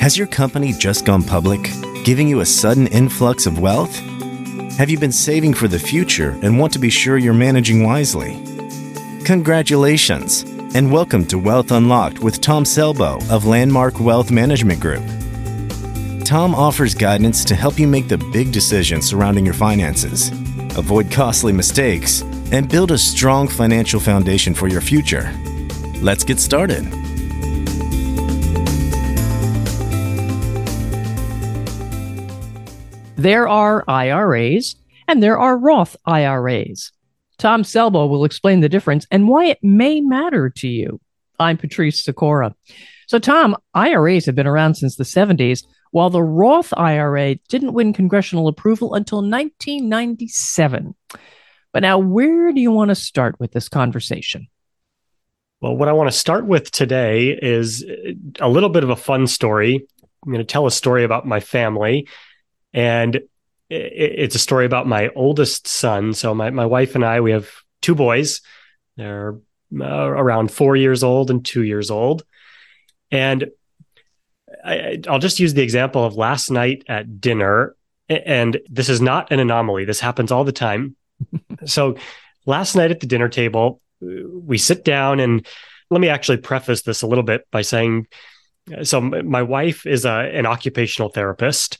Has your company just gone public, giving you a sudden influx of wealth? Have you been saving for the future and want to be sure you're managing wisely? Congratulations, and welcome to Wealth Unlocked with Tom Selbo of Landmark Wealth Management Group. Tom offers guidance to help you make the big decisions surrounding your finances, avoid costly mistakes, and build a strong financial foundation for your future. Let's get started. There are IRAs and there are Roth IRAs. Tom Selbo will explain the difference and why it may matter to you. I'm Patrice Sikora. So, Tom, IRAs have been around since the 70s, while the Roth IRA didn't win congressional approval until 1997. But now, where do you want to start with this conversation? Well, what I want to start with today is a little bit of a fun story. I'm going to tell a story about my family and it's a story about my oldest son. So my my wife and I we have two boys. They're uh, around four years old and two years old, and I, I'll just use the example of last night at dinner. And this is not an anomaly. This happens all the time. so last night at the dinner table, we sit down and let me actually preface this a little bit by saying so my wife is a, an occupational therapist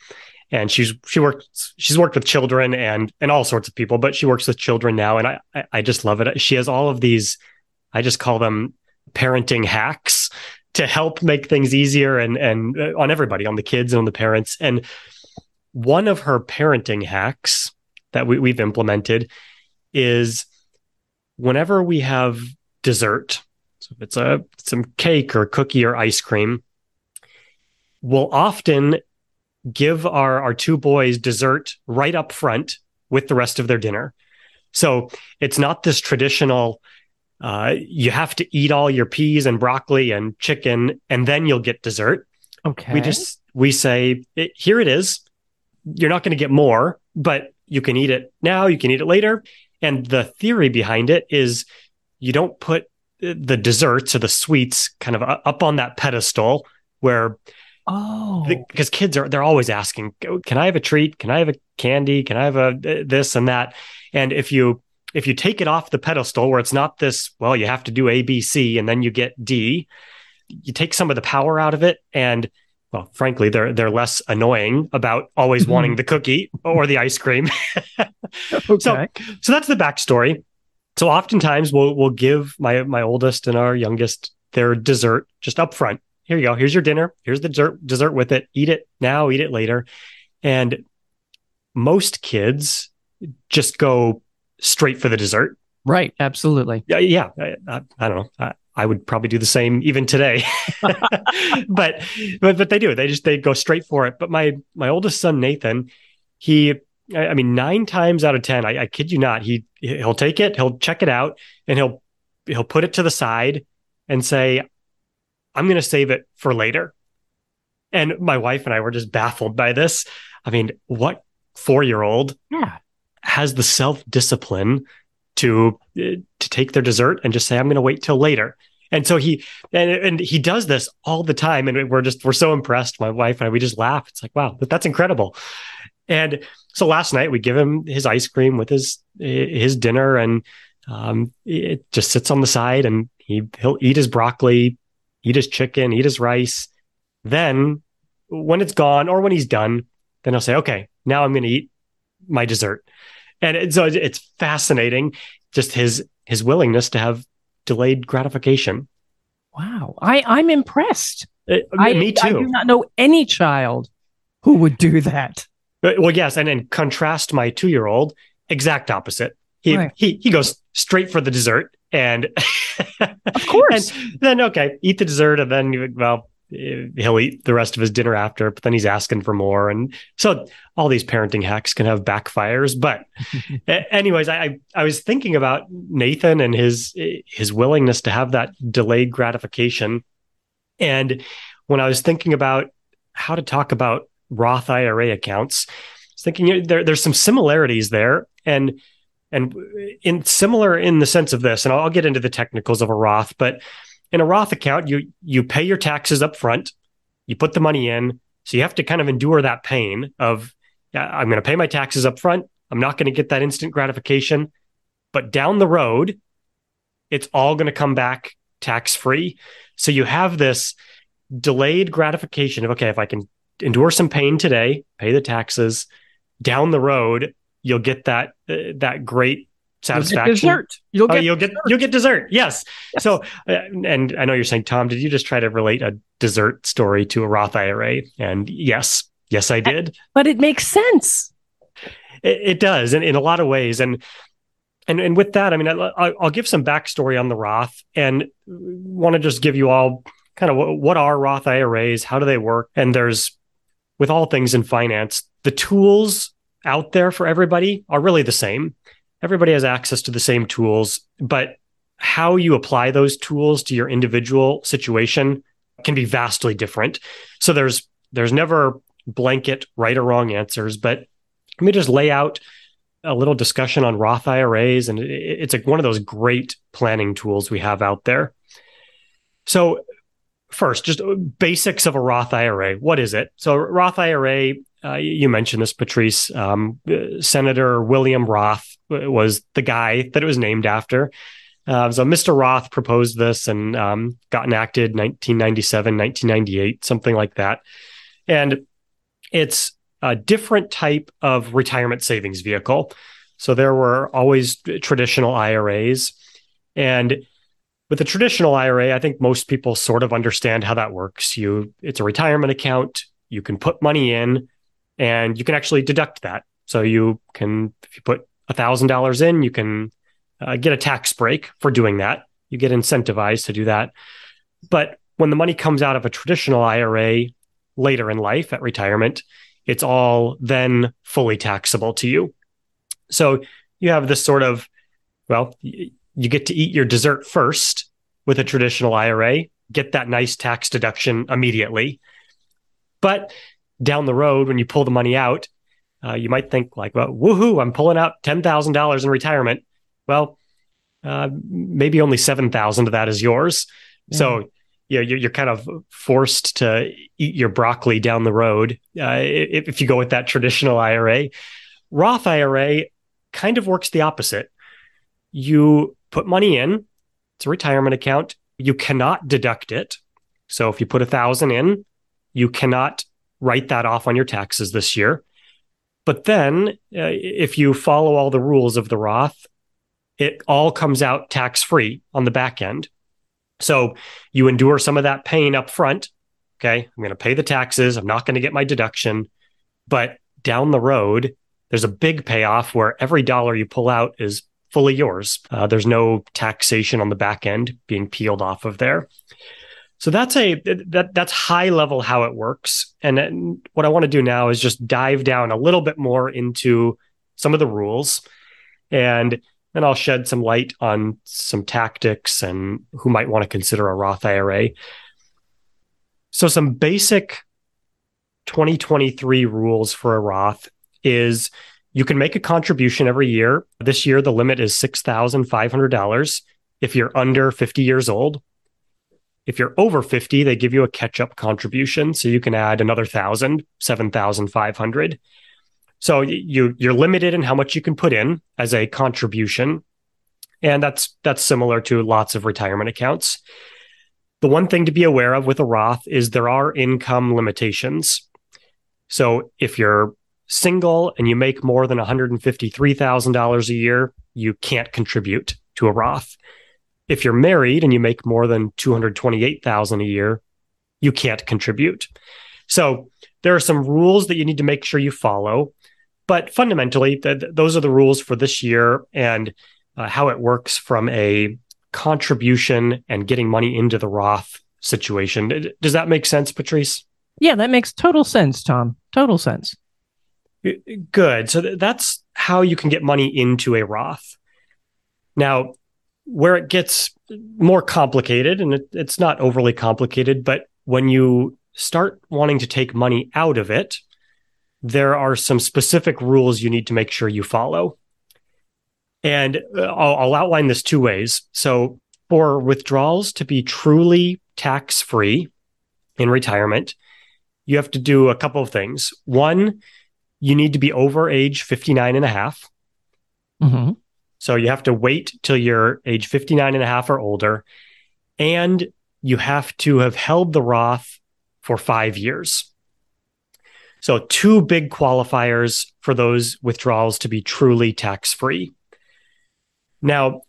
and she's she works she's worked with children and and all sorts of people but she works with children now. And i i just love it. She has all of these i just call them parenting hacks to help make things easier and and uh, on everybody on the kids and on the parents. And one of her parenting hacks that we, we've implemented is whenever we have dessert so if it's a some cake or cookie or ice cream we'll often give our our two boys dessert right up front with the rest of their dinner. So it's not this traditional uh, you have to eat all your peas and broccoli and chicken and then you'll get dessert. Okay. We just we say here it is. You're not going to get more, but you can eat it now, you can eat it later. And the theory behind it is you don't put the desserts or the sweets kind of up on that pedestal where Oh, because kids are they're always asking, "Can I have a treat? Can I have a candy? Can I have a this and that?" And if you if you take it off the pedestal where it's not this, well, you have to do A, B, C, and then you get D, you take some of the power out of it, and well, frankly, they're they're less annoying about always mm-hmm. wanting the cookie or the ice cream. okay. So so that's the backstory. So oftentimes we'll we'll give my my oldest and our youngest their dessert just up front here you go. Here's your dinner. Here's the dessert, dessert with it. Eat it now, eat it later. And most kids just go straight for the dessert. Right. Absolutely. Yeah. Yeah. I, I, I don't know. I, I, would probably do the same even today, but, but, but they do, they just, they go straight for it. But my, my oldest son, Nathan, he, I mean, nine times out of 10, I, I kid you not, he, he'll take it, he'll check it out and he'll, he'll put it to the side and say, I'm going to save it for later. And my wife and I were just baffled by this. I mean, what four year old yeah. has the self discipline to to take their dessert and just say, I'm going to wait till later. And so he and, and he does this all the time, and we're just we're so impressed. My wife and I we just laugh. It's like wow, that's incredible. And so last night we give him his ice cream with his his dinner, and um, it just sits on the side, and he he'll eat his broccoli, eat his chicken, eat his rice. Then when it's gone or when he's done, then I'll say, okay, now I'm going to eat my dessert. And it, so it's fascinating, just his his willingness to have delayed gratification. Wow, I I'm impressed. Uh, I, me too. I do not know any child who would do that. Uh, well, yes, and then contrast my two year old, exact opposite. He right. he he goes straight for the dessert, and of course, and then okay, eat the dessert, and then well, he'll eat the rest of his dinner after. But then he's asking for more, and so all these parenting hacks can have backfires. But anyways, I I was thinking about Nathan and his his willingness to have that delayed gratification, and when I was thinking about how to talk about Roth IRA accounts, I was thinking you know, there there's some similarities there, and and in similar in the sense of this, and I'll get into the technicals of a Roth, but in a Roth account, you you pay your taxes up front, you put the money in, so you have to kind of endure that pain of I'm going to pay my taxes up front. I'm not going to get that instant gratification, but down the road, it's all going to come back tax free. So you have this delayed gratification of okay, if I can endure some pain today, pay the taxes, down the road you'll get that uh, that great satisfaction. You'll dessert. You'll get, oh, you'll get you'll get dessert. Yes. yes. So, uh, and I know you're saying, Tom, did you just try to relate a dessert story to a Roth IRA? And yes, yes, I did. But it makes sense. It, it does, in, in a lot of ways, and and and with that, I mean, I, will give some backstory on the Roth, and want to just give you all kind of what are Roth IRAs, how do they work, and there's with all things in finance, the tools out there for everybody are really the same everybody has access to the same tools, but how you apply those tools to your individual situation can be vastly different. So there's there's never blanket right or wrong answers, but let me just lay out a little discussion on Roth IRAs, and it's like one of those great planning tools we have out there. So, first, just basics of a Roth IRA. What is it? So, Roth IRA, uh, you mentioned this, Patrice. Um, Senator William Roth was the guy that it was named after. Uh, so Mr. Roth proposed this and um, got enacted 1997, 1998, something like that. And it's a different type of retirement savings vehicle. So there were always traditional IRAs. And with a traditional IRA, I think most people sort of understand how that works. You it's a retirement account, you can put money in and you can actually deduct that. So you can if you put $1,000 in, you can uh, get a tax break for doing that. You get incentivized to do that. But when the money comes out of a traditional IRA later in life at retirement, it's all then fully taxable to you. So you have this sort of, well, you get to eat your dessert first with a traditional IRA, get that nice tax deduction immediately. But down the road, when you pull the money out, uh, you might think like, well, woohoo, I'm pulling out $10,000 in retirement. Well, uh, maybe only 7,000 of that is yours. Yeah. So, you know, you're, you're, kind of forced to eat your broccoli down the road uh, if, if you go with that traditional IRA. Roth IRA kind of works the opposite. You put money in, it's a retirement account. You cannot deduct it. So if you put a thousand in, you cannot write that off on your taxes this year. But then, uh, if you follow all the rules of the Roth, it all comes out tax free on the back end. So you endure some of that pain up front. Okay. I'm going to pay the taxes. I'm not going to get my deduction. But down the road, there's a big payoff where every dollar you pull out is fully yours. Uh, there's no taxation on the back end being peeled off of there. So that's a that that's high level how it works. And what I want to do now is just dive down a little bit more into some of the rules, and then I'll shed some light on some tactics and who might want to consider a Roth IRA. So some basic 2023 rules for a Roth is you can make a contribution every year. This year the limit is $6,500 if you're under 50 years old if you're over 50, they give you a catch up contribution. So you can add another thousand, 7,500. So you, you're limited in how much you can put in as a contribution. And that's, that's similar to lots of retirement accounts. The one thing to be aware of with a Roth is there are income limitations. So if you're single and you make more than $153,000 a year, you can't contribute to a Roth. If you're married and you make more than 228,000 a year, you can't contribute. So there are some rules that you need to make sure you follow, but fundamentally th- those are the rules for this year and uh, how it works from a contribution and getting money into the Roth situation. Does that make sense, Patrice? Yeah, that makes total sense, Tom. Total sense. Good. So th- that's how you can get money into a Roth. Now, where it gets more complicated, and it, it's not overly complicated, but when you start wanting to take money out of it, there are some specific rules you need to make sure you follow. And uh, I'll, I'll outline this two ways. So, for withdrawals to be truly tax free in retirement, you have to do a couple of things. One, you need to be over age 59 and a half. Mm-hmm. So you have to wait till you're age 59 and a half or older. And you have to have held the Roth for five years. So, two big qualifiers for those withdrawals to be truly tax free. Now,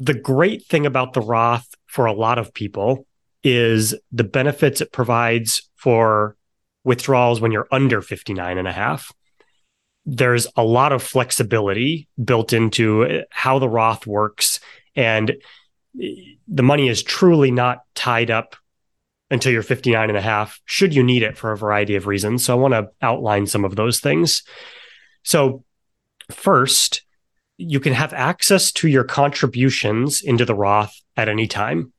the great thing about the Roth for a lot of people is the benefits it provides for withdrawals when you're under 59 and a half there's a lot of flexibility built into uh, how the Roth works. And uh, the money is truly not tied up until you're 59 and a half, should you need it for a variety of reasons. So I want to outline some of those things. So, first, you can have access to your contributions into the Roth at any time.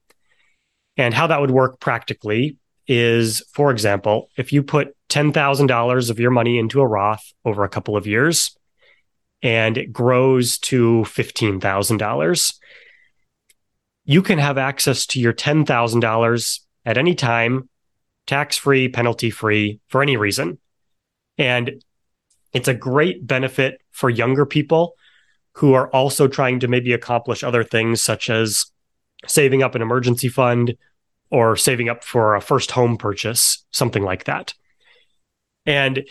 And how that would work practically is, for example, if you put $10,000 of your money into a Roth over a couple of years and it grows to $15,000, you can have access to your $10,000 at any time, tax free, penalty free for any reason. And it's a great benefit for younger people who are also trying to maybe accomplish other things, such as saving up an emergency fund or saving up for a first home purchase, something like that. And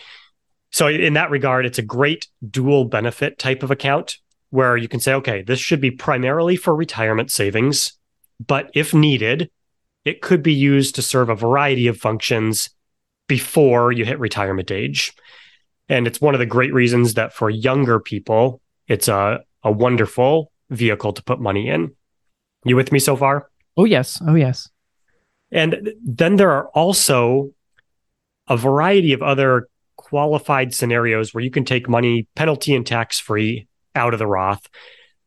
so, in that regard, it's a great dual benefit type of account where you can say, okay, this should be primarily for retirement savings, but if needed, it could be used to serve a variety of functions before you hit retirement age. And it's one of the great reasons that for younger people, it's a, a wonderful vehicle to put money in. You with me so far? Oh, yes. Oh, yes. And then there are also a variety of other qualified scenarios where you can take money penalty and tax free out of the Roth.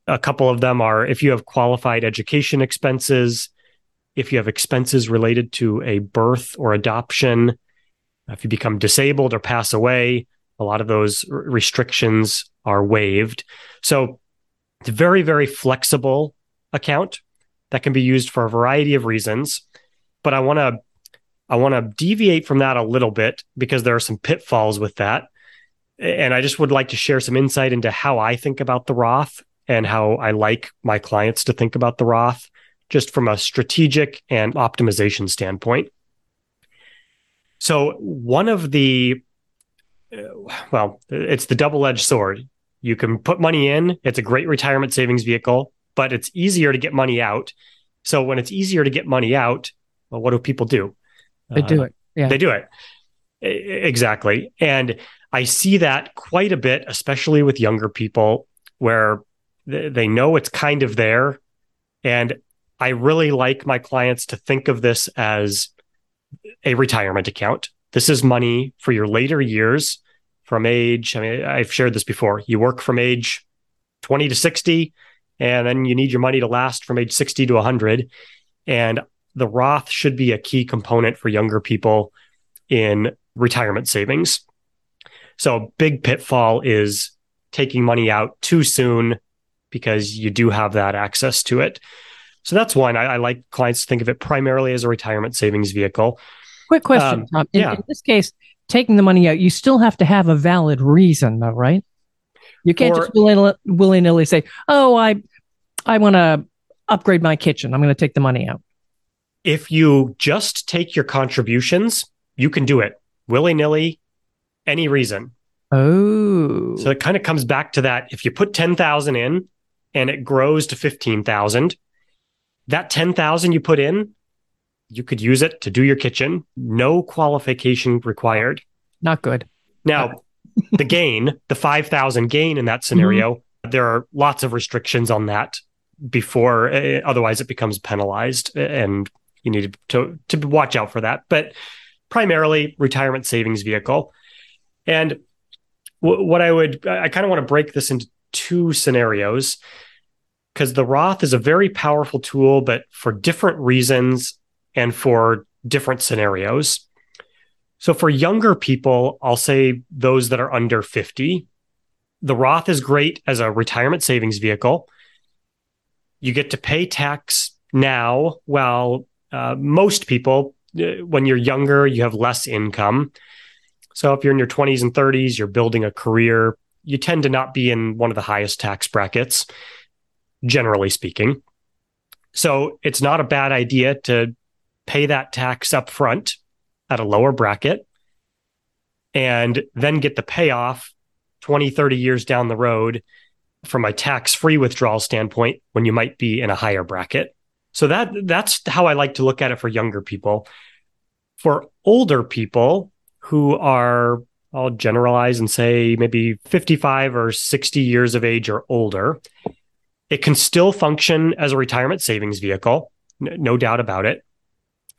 A couple of them are if you have qualified education expenses, if you have expenses related to a birth or adoption, if you become disabled or pass away, a lot of those restrictions are waived. So it's a very, very flexible account that can be used for a variety of reasons but I want to I want to deviate from that a little bit because there are some pitfalls with that. And I just would like to share some insight into how I think about the Roth and how I like my clients to think about the Roth just from a strategic and optimization standpoint. So, one of the well, it's the double edged sword. You can put money in, it's a great retirement savings vehicle, but it's easier to get money out. So, when it's easier to get money out, well, what do people do? They do uh, it. Yeah. They do it. Exactly. And I see that quite a bit, especially with younger people where they know it's kind of there. And I really like my clients to think of this as a retirement account. This is money for your later years from age. I mean, I've shared this before. You work from age 20 to 60, and then you need your money to last from age 60 to 100. And the Roth should be a key component for younger people in retirement savings. So, big pitfall is taking money out too soon because you do have that access to it. So, that's one. I, I like clients to think of it primarily as a retirement savings vehicle. Quick question, um, Tom. In, yeah. in this case, taking the money out, you still have to have a valid reason, though, right? You can't just willy nilly say, "Oh, I, I want to upgrade my kitchen. I'm going to take the money out." If you just take your contributions, you can do it willy nilly, any reason. Oh. So it kind of comes back to that. If you put 10,000 in and it grows to 15,000, that 10,000 you put in, you could use it to do your kitchen. No qualification required. Not good. Now, the gain, the 5,000 gain in that scenario, mm-hmm. there are lots of restrictions on that before uh, otherwise it becomes penalized and you need to, to, watch out for that. But primarily retirement savings vehicle. And w- what I would, I kind of want to break this into two scenarios because the Roth is a very powerful tool, but for different reasons and for different scenarios. So for younger people, I'll say those that are under 50, the Roth is great as a retirement savings vehicle. You get to pay tax now, while uh, most people, uh, when you're younger, you have less income. So if you're in your 20s and 30s, you're building a career, you tend to not be in one of the highest tax brackets, generally speaking. So it's not a bad idea to pay that tax up front at a lower bracket and then get the payoff 20, 30 years down the road from a tax free withdrawal standpoint when you might be in a higher bracket. So that that's how I like to look at it for younger people. For older people who are I'll generalize and say maybe 55 or 60 years of age or older, it can still function as a retirement savings vehicle, no doubt about it.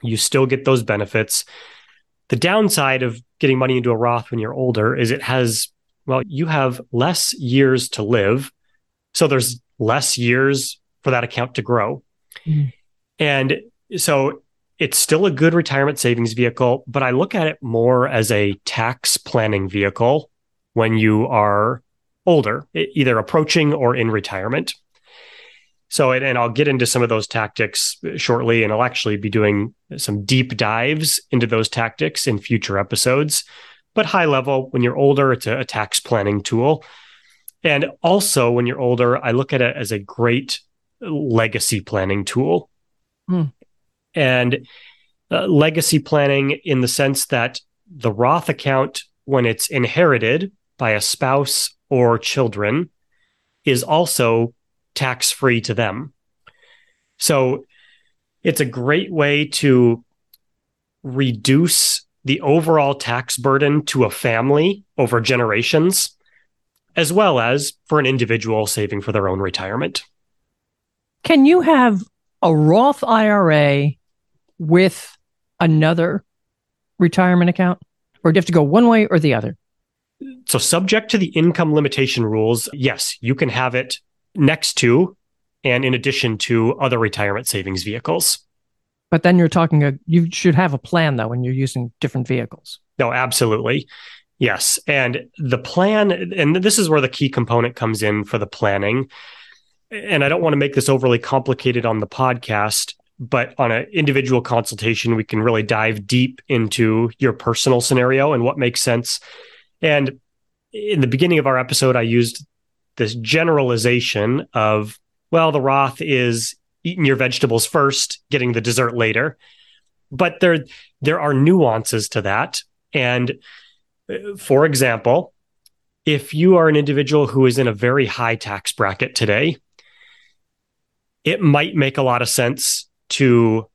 You still get those benefits. The downside of getting money into a Roth when you're older is it has, well, you have less years to live. So there's less years for that account to grow. And so it's still a good retirement savings vehicle, but I look at it more as a tax planning vehicle when you are older, either approaching or in retirement. So, and, I'll get into some of those tactics uh, shortly, and I'll actually be doing some deep dives into those tactics in future episodes. But high level, when you're older, it's a tax planning tool. And also, when you're older, I look at it as a great legacy planning tool. Hmm. And uh, legacy planning in the sense that the Roth account, when it's inherited by a spouse or children, is also tax free to them. So it's a great way to reduce the overall tax burden to a family over generations, as well as for an individual saving for their own retirement. Can you have a Roth IRA with another retirement account? Or do you have to go one way or the other? So, subject to the income limitation rules, yes, you can have it next to and in addition to other retirement savings vehicles. But then you're talking a you should have a plan though when you're using different vehicles. No, absolutely. Yes. And the plan and this is where the key component comes in for the planning. And I don't want to make this overly complicated on the podcast, but on an individual consultation we can really dive deep into your personal scenario and what makes sense. And in the beginning of our episode I used this generalization of, well, the Roth is eating your vegetables first, getting the dessert later. But there, there are nuances to that. And uh, for example, if you are an individual who is in a very high tax bracket today, it might make a lot of sense to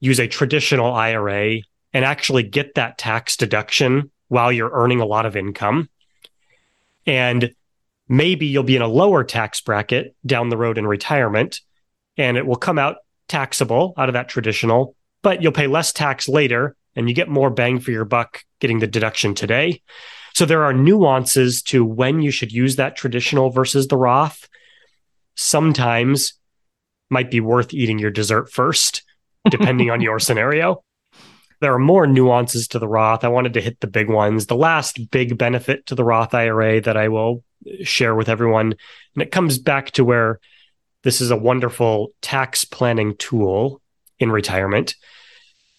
use a traditional IRA and actually get that tax deduction while you're earning a lot of income. And maybe you'll be in a lower tax bracket down the road in retirement and it will come out taxable out of that traditional, but you'll pay less tax later and you get more bang for your buck getting the deduction today. So there are nuances to when you should use that traditional versus the Roth. Sometimes might be worth eating your dessert first, depending on your scenario. There are more nuances to the Roth. I wanted to hit the big ones. The last big benefit to the Roth IRA that I will share with everyone. And it comes back to where this is a wonderful tax planning tool in retirement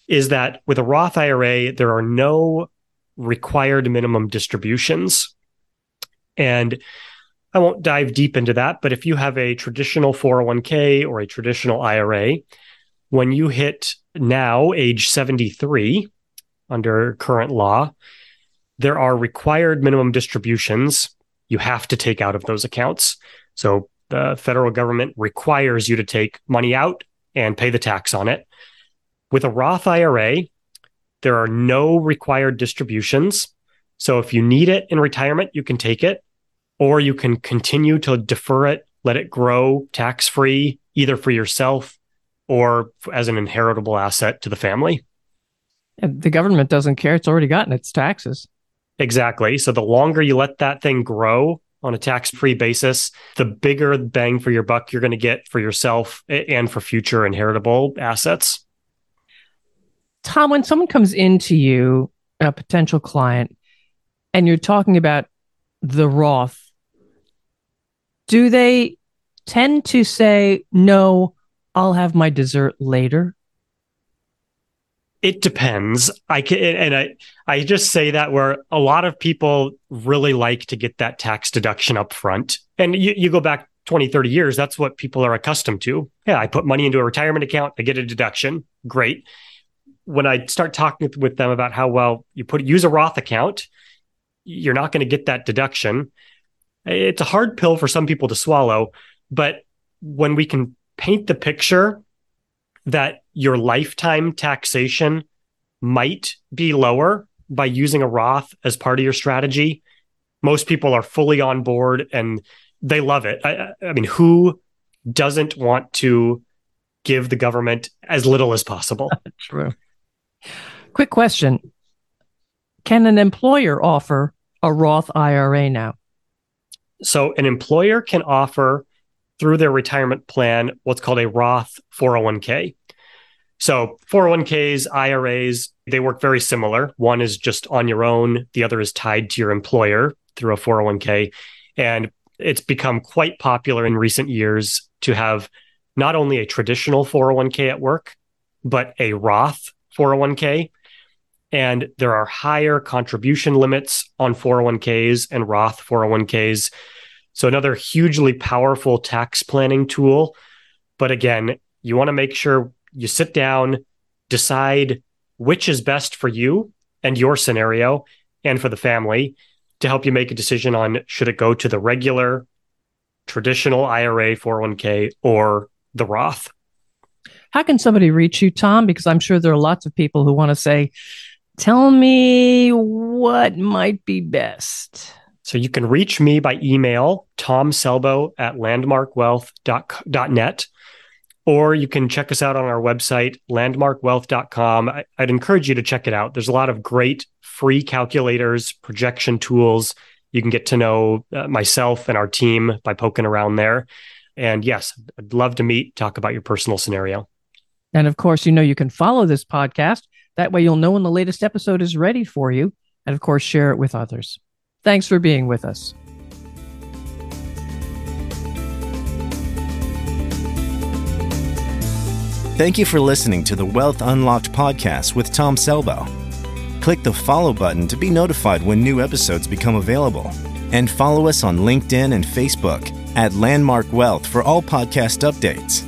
is that with a Roth IRA, there are no required minimum distributions. And I won't dive deep into that, but if you have a traditional 401k or a traditional IRA, when you hit now age 73 under current law, there are required minimum distributions you have to take out of those accounts. So the federal government requires you to take money out and pay the tax on it. With a Roth IRA, there are no required distributions. So if you need it in retirement, you can take it, or you can continue to defer it, let it grow tax free, either for yourself or as an inheritable asset to the family. And the government doesn't care. It's already gotten its taxes. Exactly. So the longer you let that thing grow on a tax free basis, the bigger bang for your buck you're going to get for yourself and for future inheritable assets. Tom, when someone comes into you, a potential client, and you're talking about the Roth, do they tend to say, no, I'll have my dessert later? It depends. I can, and I, I just say that where a lot of people really like to get that tax deduction up front. And you, you go back 20, 30 years, that's what people are accustomed to. Yeah, I put money into a retirement account, I get a deduction. Great. When I start talking with them about how well you put use a Roth account, you're not going to get that deduction. It's a hard pill for some people to swallow, but when we can paint the picture that your lifetime taxation might be lower by using a Roth as part of your strategy. Most people are fully on board and they love it. I, I mean, who doesn't want to give the government as little as possible? True. Quick question Can an employer offer a Roth IRA now? So, an employer can offer through their retirement plan what's called a Roth 401k. So 401ks, IRAs, they work very similar. One is just on your own, the other is tied to your employer through a 401k. And it's become quite popular in recent years to have not only a traditional 401k at work, but a Roth 401k. And there are higher contribution limits on 401ks and Roth 401ks. So, another hugely powerful tax planning tool. But again, you want to make sure you sit down, decide which is best for you and your scenario and for the family to help you make a decision on should it go to the regular traditional IRA 401k or the Roth. How can somebody reach you, Tom? Because I'm sure there are lots of people who want to say, tell me what might be best. So you can reach me by email, tomselbo at landmarkwealth.net or you can check us out on our website, landmarkwealth.com. I, would encourage you to check it out. There's a lot of great free calculators, projection tools. You can get to know uh, myself and our team by poking around there. And yes, I'd love to meet, talk about your personal scenario. And of course, you know, you can follow this podcast. That way, you'll know when the latest episode is ready for you. And of course, share it with others. Thanks for being with us. Thank you for listening to the Wealth Unlocked podcast with Tom Selbo. Click the follow button to be notified when new episodes become available. And follow us on LinkedIn and Facebook at Landmark Wealth for all podcast updates.